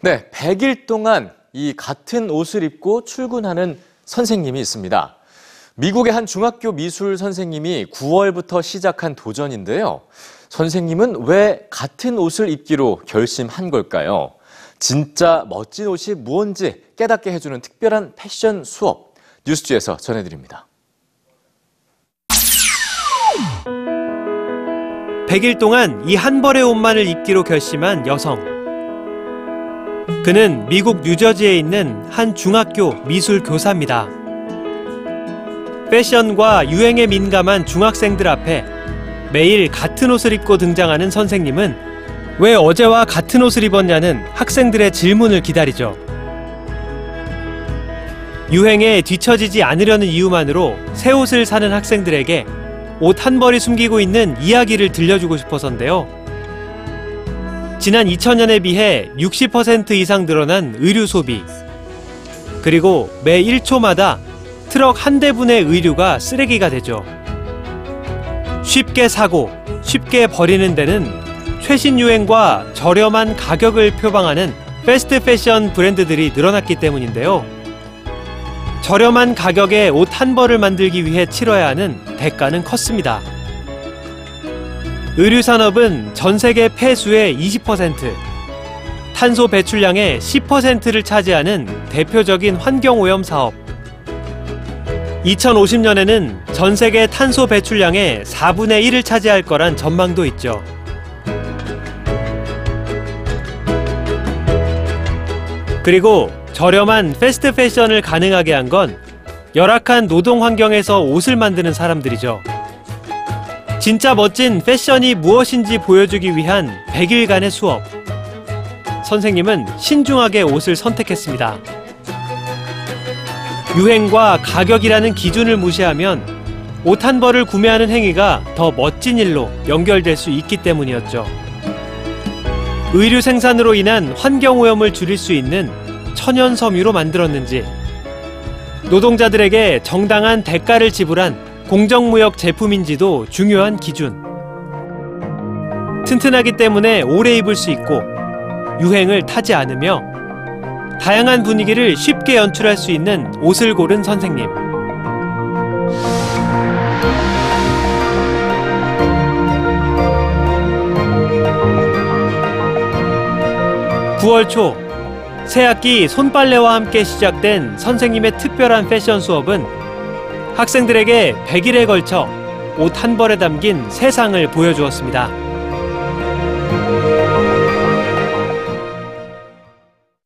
네, 100일 동안 이 같은 옷을 입고 출근하는 선생님이 있습니다. 미국의 한 중학교 미술 선생님이 9월부터 시작한 도전인데요. 선생님은 왜 같은 옷을 입기로 결심한 걸까요? 진짜 멋진 옷이 무언지 깨닫게 해주는 특별한 패션 수업 뉴스지에서 전해드립니다. 100일 동안 이 한 벌의 옷만을 입기로 결심한 여성. 그는 미국 뉴저지에 있는 한 중학교 미술 교사입니다. 패션과 유행에 민감한 중학생들 앞에 매일 같은 옷을 입고 등장하는 선생님은 왜 어제와 같은 옷을 입었냐는 학생들의 질문을 기다리죠. 유행에 뒤처지지 않으려는 이유만으로 새 옷을 사는 학생들에게 옷 한 벌이 숨기고 있는 이야기를 들려주고 싶어서인데요. 지난 2000년에 비해 60% 이상 늘어난 의류 소비. 그리고 매 1초마다 트럭 한 대분의 의류가 쓰레기가 되죠. 쉽게 사고, 쉽게 버리는 데는 최신 유행과 저렴한 가격을 표방하는 패스트 패션 브랜드들이 늘어났기 때문인데요. 저렴한 가격에 옷 한 벌을 만들기 위해 치러야 하는 대가는 컸습니다. 의류 산업은 전 세계 폐수의 20%, 탄소 배출량의 10%를 차지하는 대표적인 환경 오염 사업. 2050년에는 전 세계 탄소 배출량의 4분의 1을 차지할 거란 전망도 있죠. 그리고 저렴한 패스트 패션을 가능하게 한 건 열악한 노동 환경에서 옷을 만드는 사람들이죠. 진짜 멋진 패션이 무엇인지 보여주기 위한 100일간의 수업. 선생님은 신중하게 옷을 선택했습니다. 유행과 가격이라는 기준을 무시하면 옷 한 벌을 구매하는 행위가 더 멋진 일로 연결될 수 있기 때문이었죠. 의류 생산으로 인한 환경 오염을 줄일 수 있는 천연 섬유로 만들었는지, 노동자들에게 정당한 대가를 지불한 공정무역 제품인지도 중요한 기준. 튼튼하기 때문에 오래 입을 수 있고, 유행을 타지 않으며, 다양한 분위기를 쉽게 연출할 수 있는 옷을 고른 선생님. (9월) 초 새학기 손빨래와 함께 시작된 선생님의 특별한 패션 수업은 학생들에게 100일에 걸쳐 옷 한 벌에 담긴 세상을 보여주었습니다.